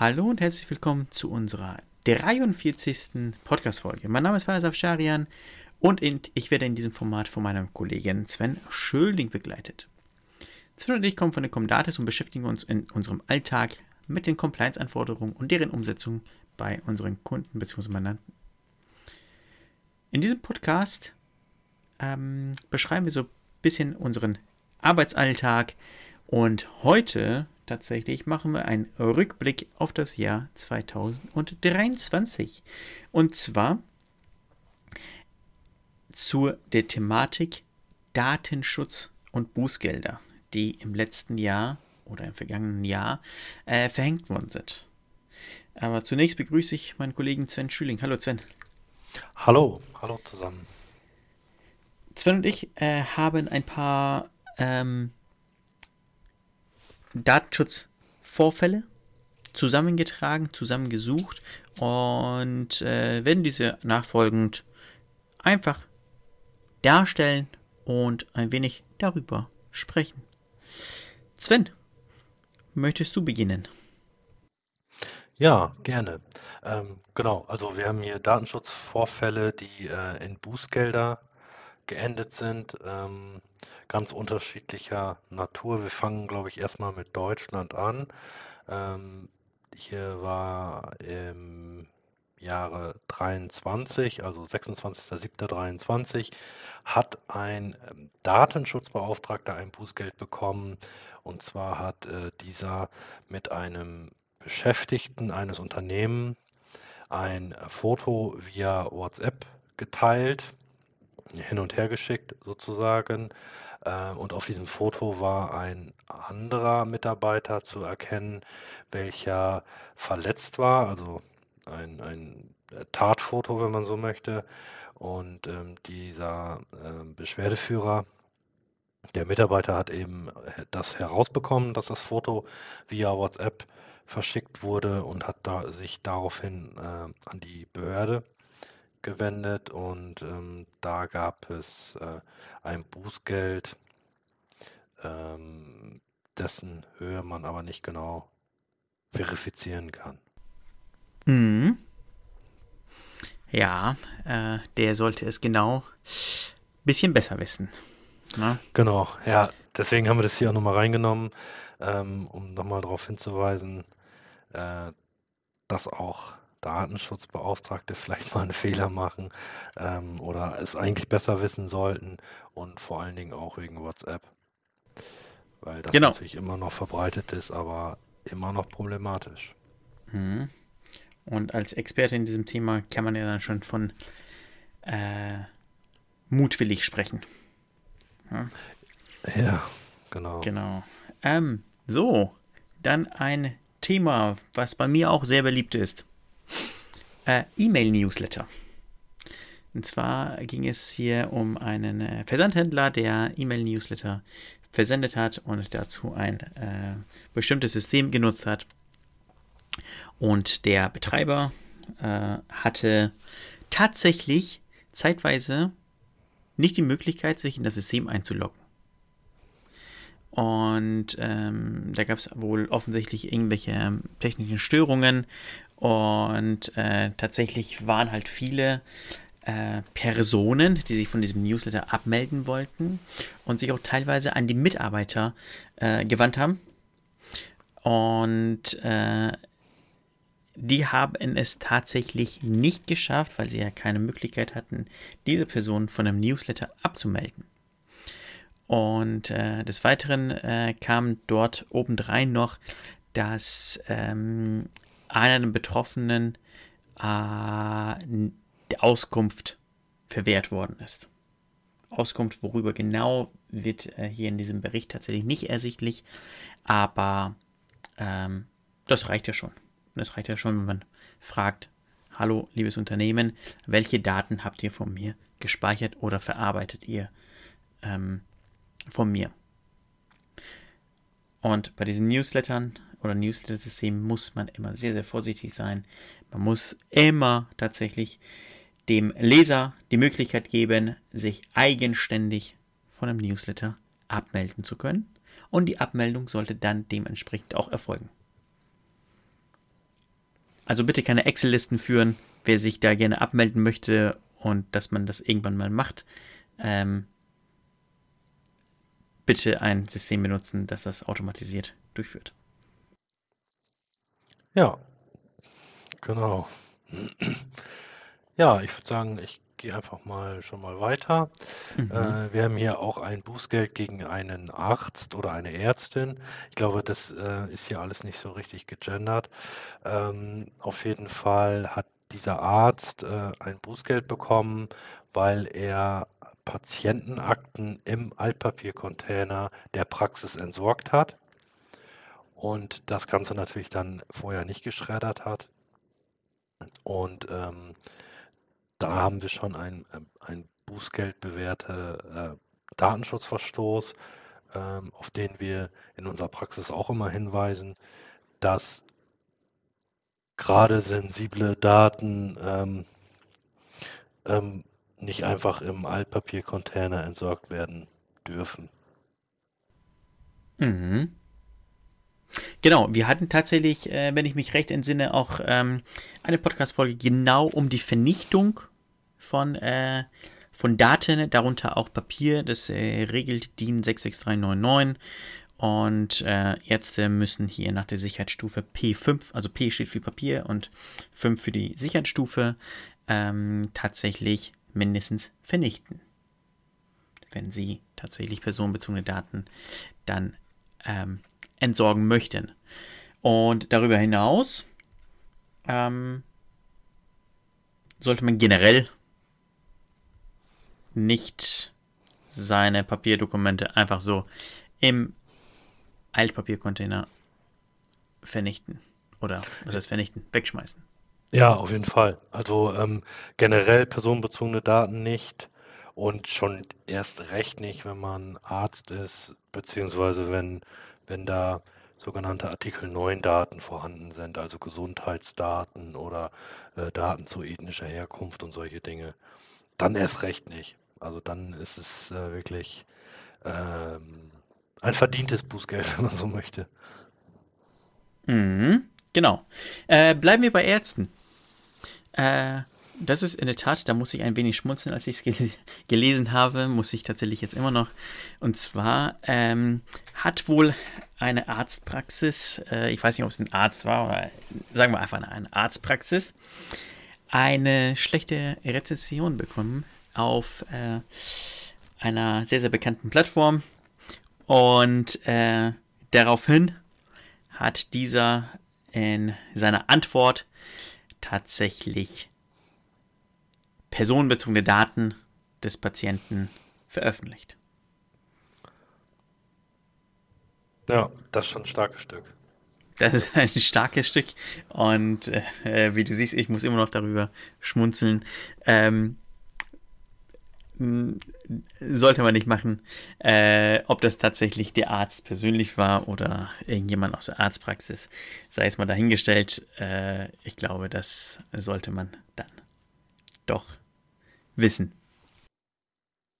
Hallo und herzlich willkommen zu unserer 43. Podcast-Folge. Mein Name ist Faisal Sharian und ich werde in diesem Format von meinem Kollegen Sven Schölding begleitet. Sven und ich kommen von der Comdatis und beschäftigen uns in unserem Alltag mit den Compliance-Anforderungen und deren Umsetzung bei unseren Kunden bzw. Mandanten. In diesem Podcast ähm, beschreiben wir so ein bisschen unseren Arbeitsalltag und heute tatsächlich machen wir einen Rückblick auf das Jahr 2023. Und zwar zu der Thematik Datenschutz und Bußgelder, die im letzten Jahr oder im vergangenen Jahr äh, verhängt worden sind. Aber zunächst begrüße ich meinen Kollegen Sven Schüling. Hallo Sven. Hallo, hallo zusammen. Sven und ich äh, haben ein paar ähm, Datenschutzvorfälle zusammengetragen, zusammengesucht und äh, werden diese nachfolgend einfach darstellen und ein wenig darüber sprechen. Sven, möchtest du beginnen? Ja, gerne. Ähm, genau, also wir haben hier Datenschutzvorfälle, die äh, in Bußgelder geendet sind. Ähm, ganz unterschiedlicher Natur. Wir fangen, glaube ich, erstmal mit Deutschland an. Ähm, hier war im Jahre 23, also 26.07.23, hat ein ähm, Datenschutzbeauftragter ein Bußgeld bekommen. Und zwar hat äh, dieser mit einem Beschäftigten eines Unternehmens ein Foto via WhatsApp geteilt, hin und her geschickt sozusagen, äh, und auf diesem Foto war ein anderer Mitarbeiter zu erkennen, welcher verletzt war, also ein, ein äh, Tatfoto, wenn man so möchte. Und ähm, dieser äh, Beschwerdeführer, der Mitarbeiter hat eben äh, das herausbekommen, dass das Foto via WhatsApp verschickt wurde und hat da, sich daraufhin äh, an die Behörde gewendet und ähm, da gab es äh, ein Bußgeld, ähm, dessen Höhe man aber nicht genau verifizieren kann. Mhm. Ja, äh, der sollte es genau ein bisschen besser wissen. Na? Ne? Genau, ja, deswegen haben wir das hier auch nochmal reingenommen, ähm, um nochmal darauf hinzuweisen, äh, dass auch Datenschutzbeauftragte vielleicht mal einen Fehler machen ähm, oder es eigentlich besser wissen sollten und vor allen Dingen auch wegen WhatsApp. Weil das genau. natürlich immer noch verbreitet ist, aber immer noch problematisch. Mhm. Und als Experte in diesem Thema kann man ja dann schon von äh, mutwillig sprechen. Ja, ja genau. Genau. Ähm, so, dann ein Thema, was bei mir auch sehr beliebt ist. Äh, E-Mail-Newsletter. Und zwar ging es hier um einen äh, Versandhändler, der E-Mail-Newsletter versendet hat und dazu ein äh, bestimmtes System genutzt hat. Und der Betreiber äh, hatte tatsächlich zeitweise nicht die Möglichkeit, sich in das System einzuloggen. Und ähm, da gab es wohl offensichtlich irgendwelche technischen Störungen. Und äh, tatsächlich waren halt viele äh, Personen, die sich von diesem Newsletter abmelden wollten und sich auch teilweise an die Mitarbeiter äh, gewandt haben. Und äh, die haben es tatsächlich nicht geschafft, weil sie ja keine Möglichkeit hatten, diese Person von einem Newsletter abzumelden. Und äh, des Weiteren äh, kam dort obendrein noch, dass ähm, einer der Betroffenen äh, Auskunft verwehrt worden ist. Auskunft, worüber genau, wird äh, hier in diesem Bericht tatsächlich nicht ersichtlich, aber ähm, das reicht ja schon. Das reicht ja schon, wenn man fragt, hallo liebes Unternehmen, welche Daten habt ihr von mir gespeichert oder verarbeitet ihr ähm, von mir? Und bei diesen Newslettern oder Newsletter-Systemen muss man immer sehr, sehr vorsichtig sein. Man muss immer tatsächlich dem Leser die Möglichkeit geben, sich eigenständig von einem Newsletter abmelden zu können. Und die Abmeldung sollte dann dementsprechend auch erfolgen. Also bitte keine Excel-Listen führen, wer sich da gerne abmelden möchte und dass man das irgendwann mal macht. Ähm, bitte ein System benutzen, das das automatisiert durchführt. Ja, genau. Ja, ich würde sagen, ich gehe einfach mal schon mal weiter. Mhm. Äh, wir haben hier auch ein Bußgeld gegen einen Arzt oder eine Ärztin. Ich glaube, das äh, ist hier alles nicht so richtig gegendert. Ähm, auf jeden Fall hat dieser Arzt äh, ein Bußgeld bekommen, weil er Patientenakten im Altpapiercontainer der Praxis entsorgt hat und das Ganze natürlich dann vorher nicht geschreddert hat. Und ähm, da haben wir schon ein, ähm, Bußgeld bewährte äh, Datenschutzverstoß, ähm, auf den wir in unserer Praxis auch immer hinweisen, dass gerade sensible Daten ähm, ähm, nicht einfach im Altpapiercontainer entsorgt werden dürfen. Mhm. Genau, wir hatten tatsächlich, äh, wenn ich mich recht entsinne, auch ähm, eine Podcast-Folge genau um die Vernichtung von, äh, von Daten, darunter auch Papier. Das äh, regelt DIN 66399. Und äh, Ärzte müssen hier nach der Sicherheitsstufe P5, also P steht für Papier und 5 für die Sicherheitsstufe, ähm, tatsächlich mindestens vernichten. Wenn sie tatsächlich personenbezogene Daten dann ähm, entsorgen möchten. Und darüber hinaus ähm, sollte man generell nicht seine Papierdokumente einfach so im Altpapiercontainer vernichten. Oder was heißt vernichten? Wegschmeißen. Ja, auf jeden Fall. Also ähm, generell personenbezogene Daten nicht und schon erst recht nicht, wenn man Arzt ist, beziehungsweise wenn, wenn da sogenannte Artikel 9 Daten vorhanden sind, also Gesundheitsdaten oder äh, Daten zu ethnischer Herkunft und solche Dinge. Dann erst recht nicht. Also dann ist es äh, wirklich ähm, ein verdientes Bußgeld, wenn man so möchte. Mhm, genau. Äh, bleiben wir bei Ärzten. Äh, das ist in der Tat, da muss ich ein wenig schmunzeln, als ich es gel gelesen habe, muss ich tatsächlich jetzt immer noch. Und zwar ähm, hat wohl eine Arztpraxis, äh, ich weiß nicht, ob es ein Arzt war, oder sagen wir einfach eine Arztpraxis, eine schlechte Rezession bekommen auf äh, einer sehr, sehr bekannten Plattform. Und äh, daraufhin hat dieser in seiner Antwort tatsächlich personenbezogene Daten des Patienten veröffentlicht. Ja, das ist schon ein starkes Stück. Das ist ein starkes Stück und äh, wie du siehst, ich muss immer noch darüber schmunzeln. Ähm, sollte man nicht machen. Äh, ob das tatsächlich der Arzt persönlich war oder irgendjemand aus der Arztpraxis, sei es mal dahingestellt. Äh, ich glaube, das sollte man dann doch wissen.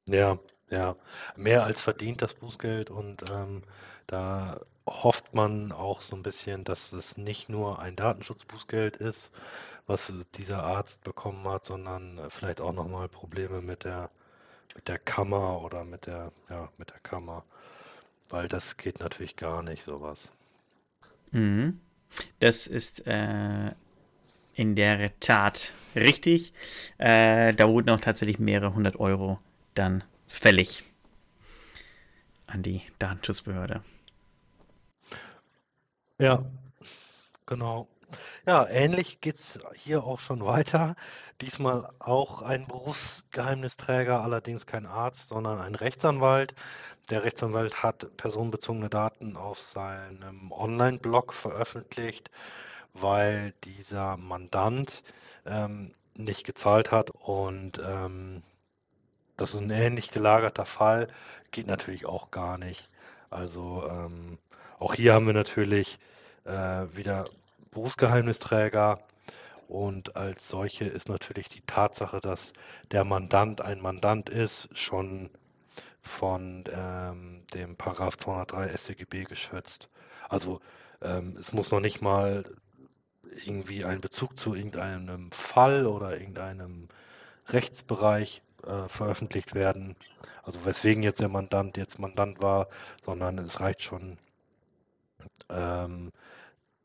Ja, ja. Mehr als verdient das Bußgeld und ähm, da hofft man auch so ein bisschen, dass es nicht nur ein Datenschutzbußgeld ist, was dieser Arzt bekommen hat, sondern vielleicht auch nochmal Probleme mit der mit der Kammer oder mit der, ja, mit der Kammer. Weil das geht natürlich gar nicht, sowas. Mhm. Das ist äh, in der Tat richtig. Äh, da wurden auch tatsächlich mehrere hundert Euro dann fällig an die Datenschutzbehörde. Ja, genau. Ja, ähnlich geht es hier auch schon weiter. Diesmal auch ein Berufsgeheimnisträger, allerdings kein Arzt, sondern ein Rechtsanwalt. Der Rechtsanwalt hat personenbezogene Daten auf seinem Online-Blog veröffentlicht, weil dieser Mandant ähm, nicht gezahlt hat und ähm, das ist ein ähnlich gelagerter Fall, geht natürlich auch gar nicht. Also ähm, auch hier haben wir natürlich äh, wieder Berufsgeheimnisträger. Und als solche ist natürlich die Tatsache, dass der Mandant ein Mandant ist, schon von ähm, dem Paragraph 203 StGB geschützt. Also ähm, es muss noch nicht mal irgendwie einen Bezug zu irgendeinem Fall oder irgendeinem Rechtsbereich äh, veröffentlicht werden. Also weswegen jetzt der Mandant jetzt Mandant war, sondern es reicht schon, ähm,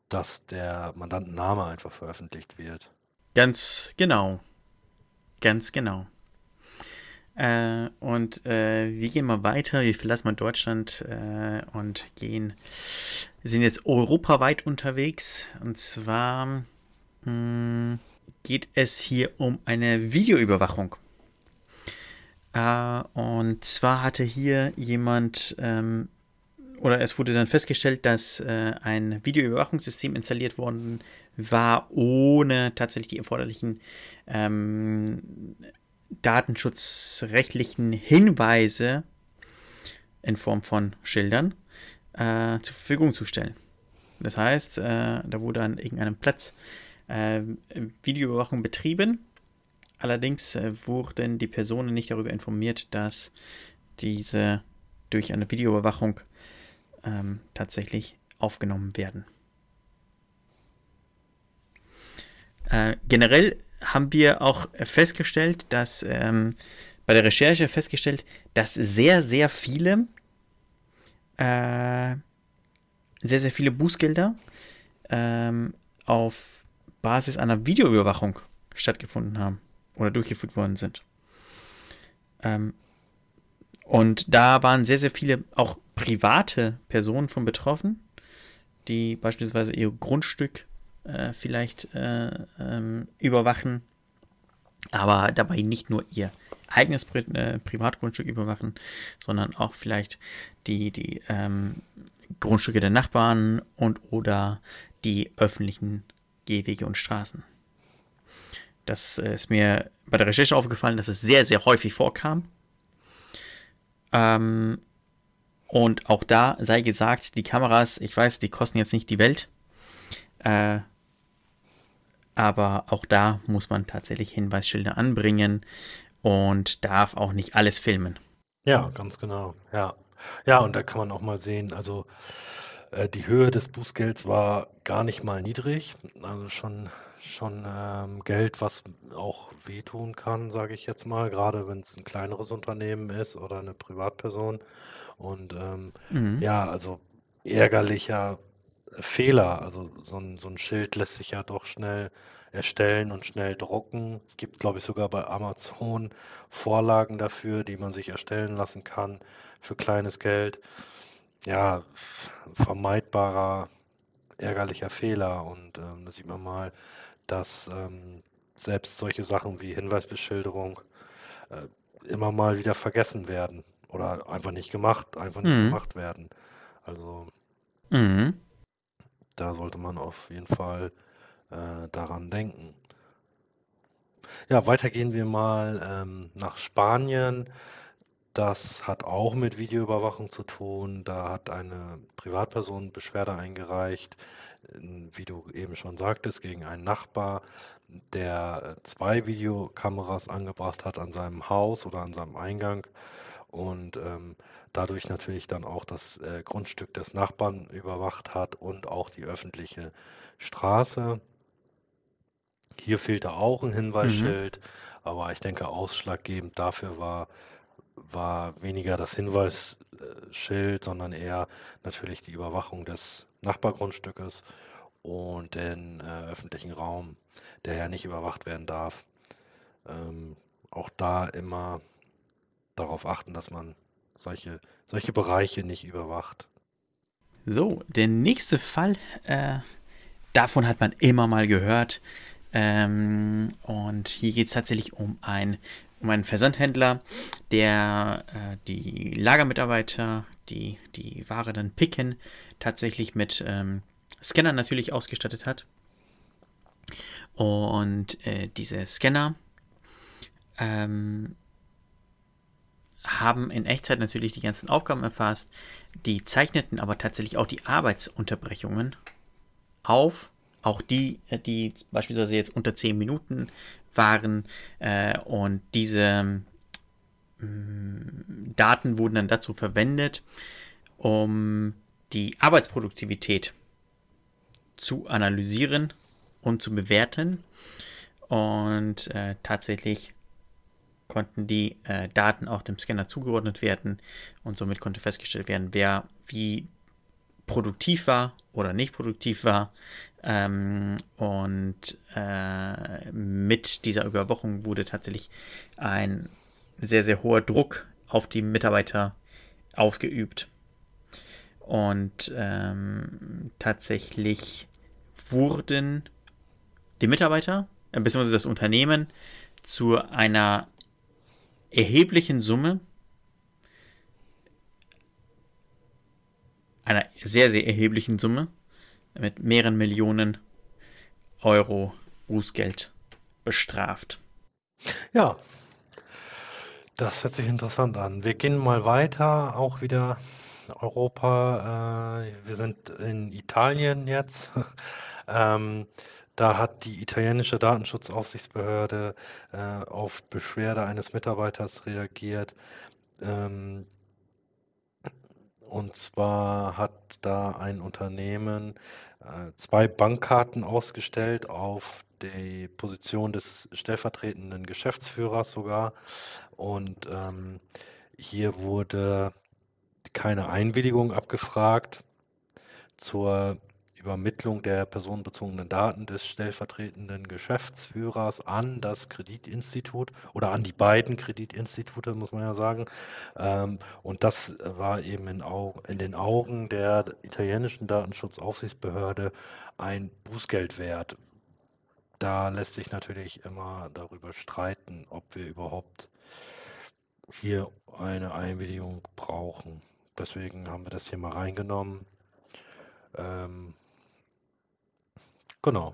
dass der Mandantenname einfach veröffentlicht wird. Ganz genau. Ganz genau. Äh, und äh, wir gehen mal weiter. Wir verlassen mal Deutschland äh, und gehen. Wir sind jetzt europaweit unterwegs. Und zwar mh, hm, geht es hier um eine Videoüberwachung. Äh, und zwar hatte hier jemand, ähm, oder es wurde dann festgestellt, dass äh, ein Videoüberwachungssystem installiert worden war, ohne tatsächlich die erforderlichen ähm, datenschutzrechtlichen Hinweise in Form von Schildern äh, zur Verfügung zu stellen. Das heißt, äh, da wurde an irgendeinem Platz äh, Videoüberwachung betrieben. Allerdings äh, wurden die Personen nicht darüber informiert, dass diese durch eine Videoüberwachung ähm, tatsächlich aufgenommen werden. Äh, generell haben wir auch festgestellt, dass ähm, bei der Recherche festgestellt, dass sehr, sehr viele, äh, sehr, sehr viele Bußgelder ähm, auf Basis einer Videoüberwachung stattgefunden haben oder durchgeführt worden sind. Ähm, und da waren sehr, sehr viele auch private Personen von betroffen, die beispielsweise ihr Grundstück äh, vielleicht äh, ähm, überwachen, aber dabei nicht nur ihr eigenes Pri äh, Privatgrundstück überwachen, sondern auch vielleicht die, die ähm, Grundstücke der Nachbarn und oder die öffentlichen Gehwege und Straßen. Das äh, ist mir bei der Recherche aufgefallen, dass es sehr, sehr häufig vorkam. Ähm, und auch da sei gesagt, die Kameras, ich weiß, die kosten jetzt nicht die Welt. Äh, aber auch da muss man tatsächlich Hinweisschilder anbringen und darf auch nicht alles filmen. Ja, ganz genau. Ja. Ja, und da kann man auch mal sehen, also äh, die Höhe des Bußgelds war gar nicht mal niedrig. Also schon, schon ähm, Geld, was auch wehtun kann, sage ich jetzt mal, gerade wenn es ein kleineres Unternehmen ist oder eine Privatperson. Und ähm, mhm. ja, also ärgerlicher Fehler. Also so ein, so ein Schild lässt sich ja doch schnell erstellen und schnell drucken. Es gibt, glaube ich, sogar bei Amazon Vorlagen dafür, die man sich erstellen lassen kann für kleines Geld. Ja, vermeidbarer, ärgerlicher Fehler. Und ähm, da sieht man mal, dass ähm, selbst solche Sachen wie Hinweisbeschilderung äh, immer mal wieder vergessen werden oder einfach nicht gemacht, einfach nicht mhm. gemacht werden. Also mhm da sollte man auf jeden Fall äh, daran denken. Ja, weiter gehen wir mal ähm, nach Spanien. Das hat auch mit Videoüberwachung zu tun. Da hat eine Privatperson Beschwerde eingereicht, wie du eben schon sagtest, gegen einen Nachbar, der äh, zwei Videokameras angebracht hat an seinem Haus oder an seinem Eingang und ähm, dadurch natürlich dann auch das äh, Grundstück des Nachbarn überwacht hat und auch die öffentliche Straße. Hier fehlte auch ein Hinweisschild, mhm. aber ich denke, ausschlaggebend dafür war, war weniger das Hinweisschild, sondern eher natürlich die Überwachung des Nachbargrundstückes und den äh, öffentlichen Raum, der ja nicht überwacht werden darf. Ähm, auch da immer darauf achten, dass man solche, solche Bereiche nicht überwacht. So, der nächste Fall, äh, davon hat man immer mal gehört. Ähm, und hier geht es tatsächlich um, ein, um einen Versandhändler, der äh, die Lagermitarbeiter, die die Ware dann picken, tatsächlich mit ähm, Scanner natürlich ausgestattet hat. Und äh, diese Scanner ähm, haben in Echtzeit natürlich die ganzen Aufgaben erfasst, die zeichneten aber tatsächlich auch die Arbeitsunterbrechungen auf, auch die, äh, die beispielsweise jetzt unter 10 Minuten waren äh, und diese äh, Daten wurden dann dazu verwendet, um die Arbeitsproduktivität zu analysieren und zu bewerten. Und äh, tatsächlich konnten die äh, Daten auch dem Scanner zugeordnet werden und somit konnte festgestellt werden, wer wie produktiv war oder nicht produktiv war. Ähm, und äh, mit dieser Überwachung wurde tatsächlich ein sehr, sehr hoher Druck auf die Mitarbeiter ausgeübt. Und ähm, tatsächlich wurden die Mitarbeiter, äh, beziehungsweise das Unternehmen, zu einer erheblichen Summe, einer sehr, sehr erheblichen Summe, mit mehreren Millionen Euro Bußgeld bestraft. Ja, das hört sich interessant an. Wir gehen mal weiter, auch wieder Europa. Äh, wir sind in Italien jetzt. ähm, da hat die italienische Datenschutzaufsichtsbehörde äh, auf Beschwerde eines Mitarbeiters reagiert. Ähm, und zwar hat da ein Unternehmen äh, zwei Bankkarten ausgestellt auf die Position des stellvertretenden Geschäftsführers sogar. Und ähm, hier wurde keine Einwilligung abgefragt zur Übermittlung der personenbezogenen Daten des stellvertretenden Geschäftsführers an das Kreditinstitut oder an die beiden Kreditinstitute, muss man ja sagen. Ähm, und das war eben in, den Augen der italienischen Datenschutzaufsichtsbehörde ein Bußgeld wert. Da lässt sich natürlich immer darüber streiten, ob wir überhaupt hier eine Einwilligung brauchen. Deswegen haben wir das hier mal reingenommen. Ähm, Genau.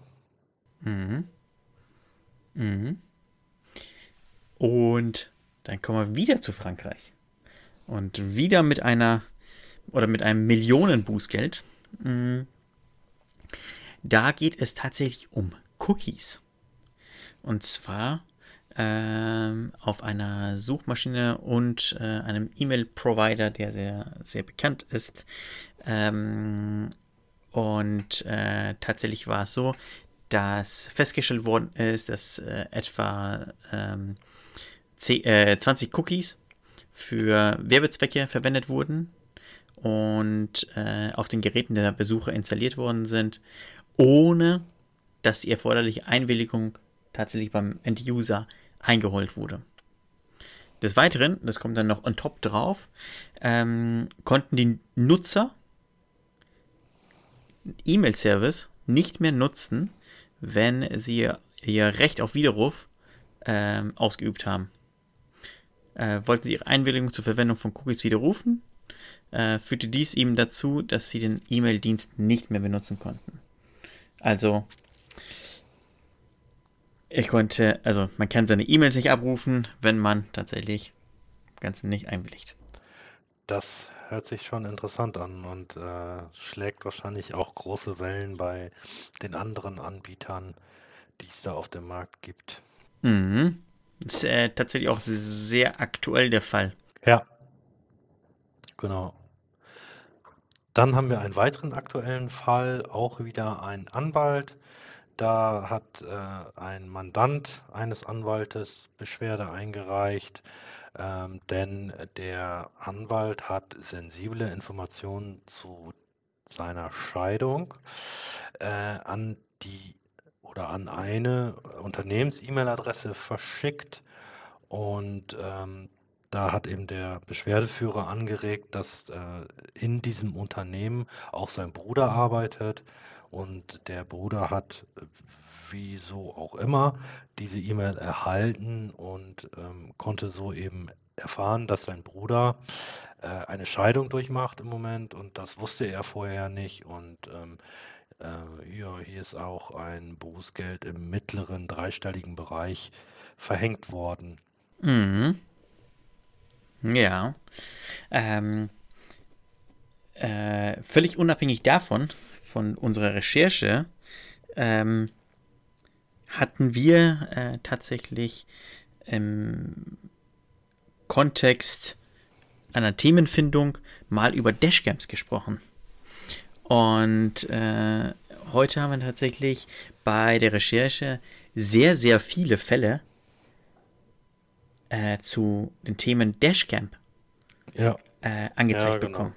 Mhm. Mhm. Und dann kommen wir wieder zu Frankreich. Und wieder mit einer oder mit einem Millionenbußgeld. Mhm. Da geht es tatsächlich um Cookies. Und zwar ähm, auf einer Suchmaschine und äh, einem E-Mail-Provider, der sehr, sehr bekannt ist, ähm, und äh, tatsächlich war es so, dass festgestellt worden ist, dass äh, etwa ähm, 10, äh, 20 Cookies für Werbezwecke verwendet wurden und äh, auf den Geräten der Besucher installiert worden sind, ohne dass die erforderliche Einwilligung tatsächlich beim End-User eingeholt wurde. Des Weiteren, das kommt dann noch on top drauf, ähm, konnten die Nutzer E-Mail-Service nicht mehr nutzen, wenn sie ihr Recht auf Widerruf ähm, ausgeübt haben. Äh, wollten sie ihre Einwilligung zur Verwendung von Cookies widerrufen, äh, führte dies eben dazu, dass sie den E-Mail-Dienst nicht mehr benutzen konnten. Also, ich konnte, also man kann seine E-Mails nicht abrufen, wenn man tatsächlich ganz nicht einwilligt. Das hört sich schon interessant an und äh, schlägt wahrscheinlich auch große Wellen bei den anderen Anbietern, die es da auf dem Markt gibt. Mhm. Das ist äh, tatsächlich auch sehr aktuell der Fall. Ja, genau. Dann haben wir einen weiteren aktuellen Fall, auch wieder ein Anwalt. Da hat äh, ein Mandant eines Anwaltes Beschwerde eingereicht ähm, denn der Anwalt hat sensible Informationen zu seiner Scheidung äh, an die oder an eine Unternehmens-E-Mail-Adresse verschickt. Und ähm, da hat eben der Beschwerdeführer angeregt, dass äh, in diesem Unternehmen auch sein Bruder arbeitet. Und der Bruder hat, wieso auch immer, diese E-Mail erhalten und ähm, konnte so eben erfahren, dass sein Bruder äh, eine Scheidung durchmacht im Moment und das wusste er vorher nicht und ähm, äh, ja, hier ist auch ein Bußgeld im mittleren dreistelligen Bereich verhängt worden. Mhm. Ja. Ähm, äh, völlig unabhängig davon, von unserer Recherche, ähm, hatten wir äh, tatsächlich im Kontext einer Themenfindung mal über Dashcams gesprochen. Und äh, heute haben wir tatsächlich bei der Recherche sehr, sehr viele Fälle äh, zu den Themen Dashcamp Ja, äh, angezeigt Ja, genau. bekommen.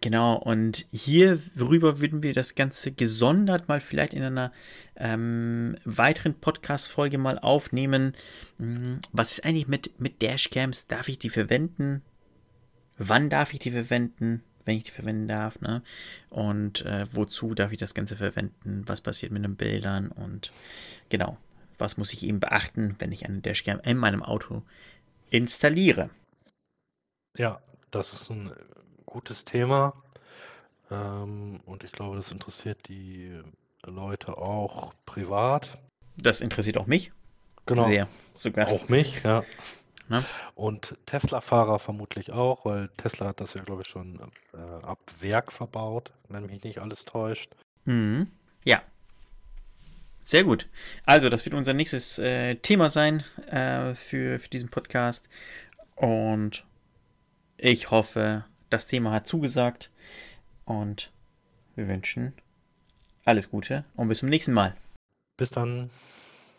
Genau, und hierüber würden wir das Ganze gesondert mal vielleicht in einer ähm, weiteren Podcast-Folge mal aufnehmen. Hm, Was ist eigentlich mit, mit Dashcams? Darf ich die verwenden? Wann darf ich die verwenden? Wenn ich die verwenden darf, ne? Und äh, wozu darf ich das Ganze verwenden? Was passiert mit den Bildern? Und genau, was muss ich eben beachten, wenn ich eine Dashcam in meinem Auto installiere? ja, das ist ein gutes Thema. Ähm, und ich glaube, das interessiert die Leute auch privat. Das interessiert auch mich Genau. sehr, sogar. Auch mich, ja. Ne? Und Tesla-Fahrer vermutlich auch, weil Tesla hat das ja, glaube ich, schon äh, ab Werk verbaut, wenn mich nicht alles täuscht. Mhm. Ja. Sehr gut. Also, das wird unser nächstes äh, Thema sein äh, für, für diesen Podcast. Und ich hoffe, das Thema hat zugesagt. Und wir wünschen alles Gute und bis zum nächsten Mal. Bis dann.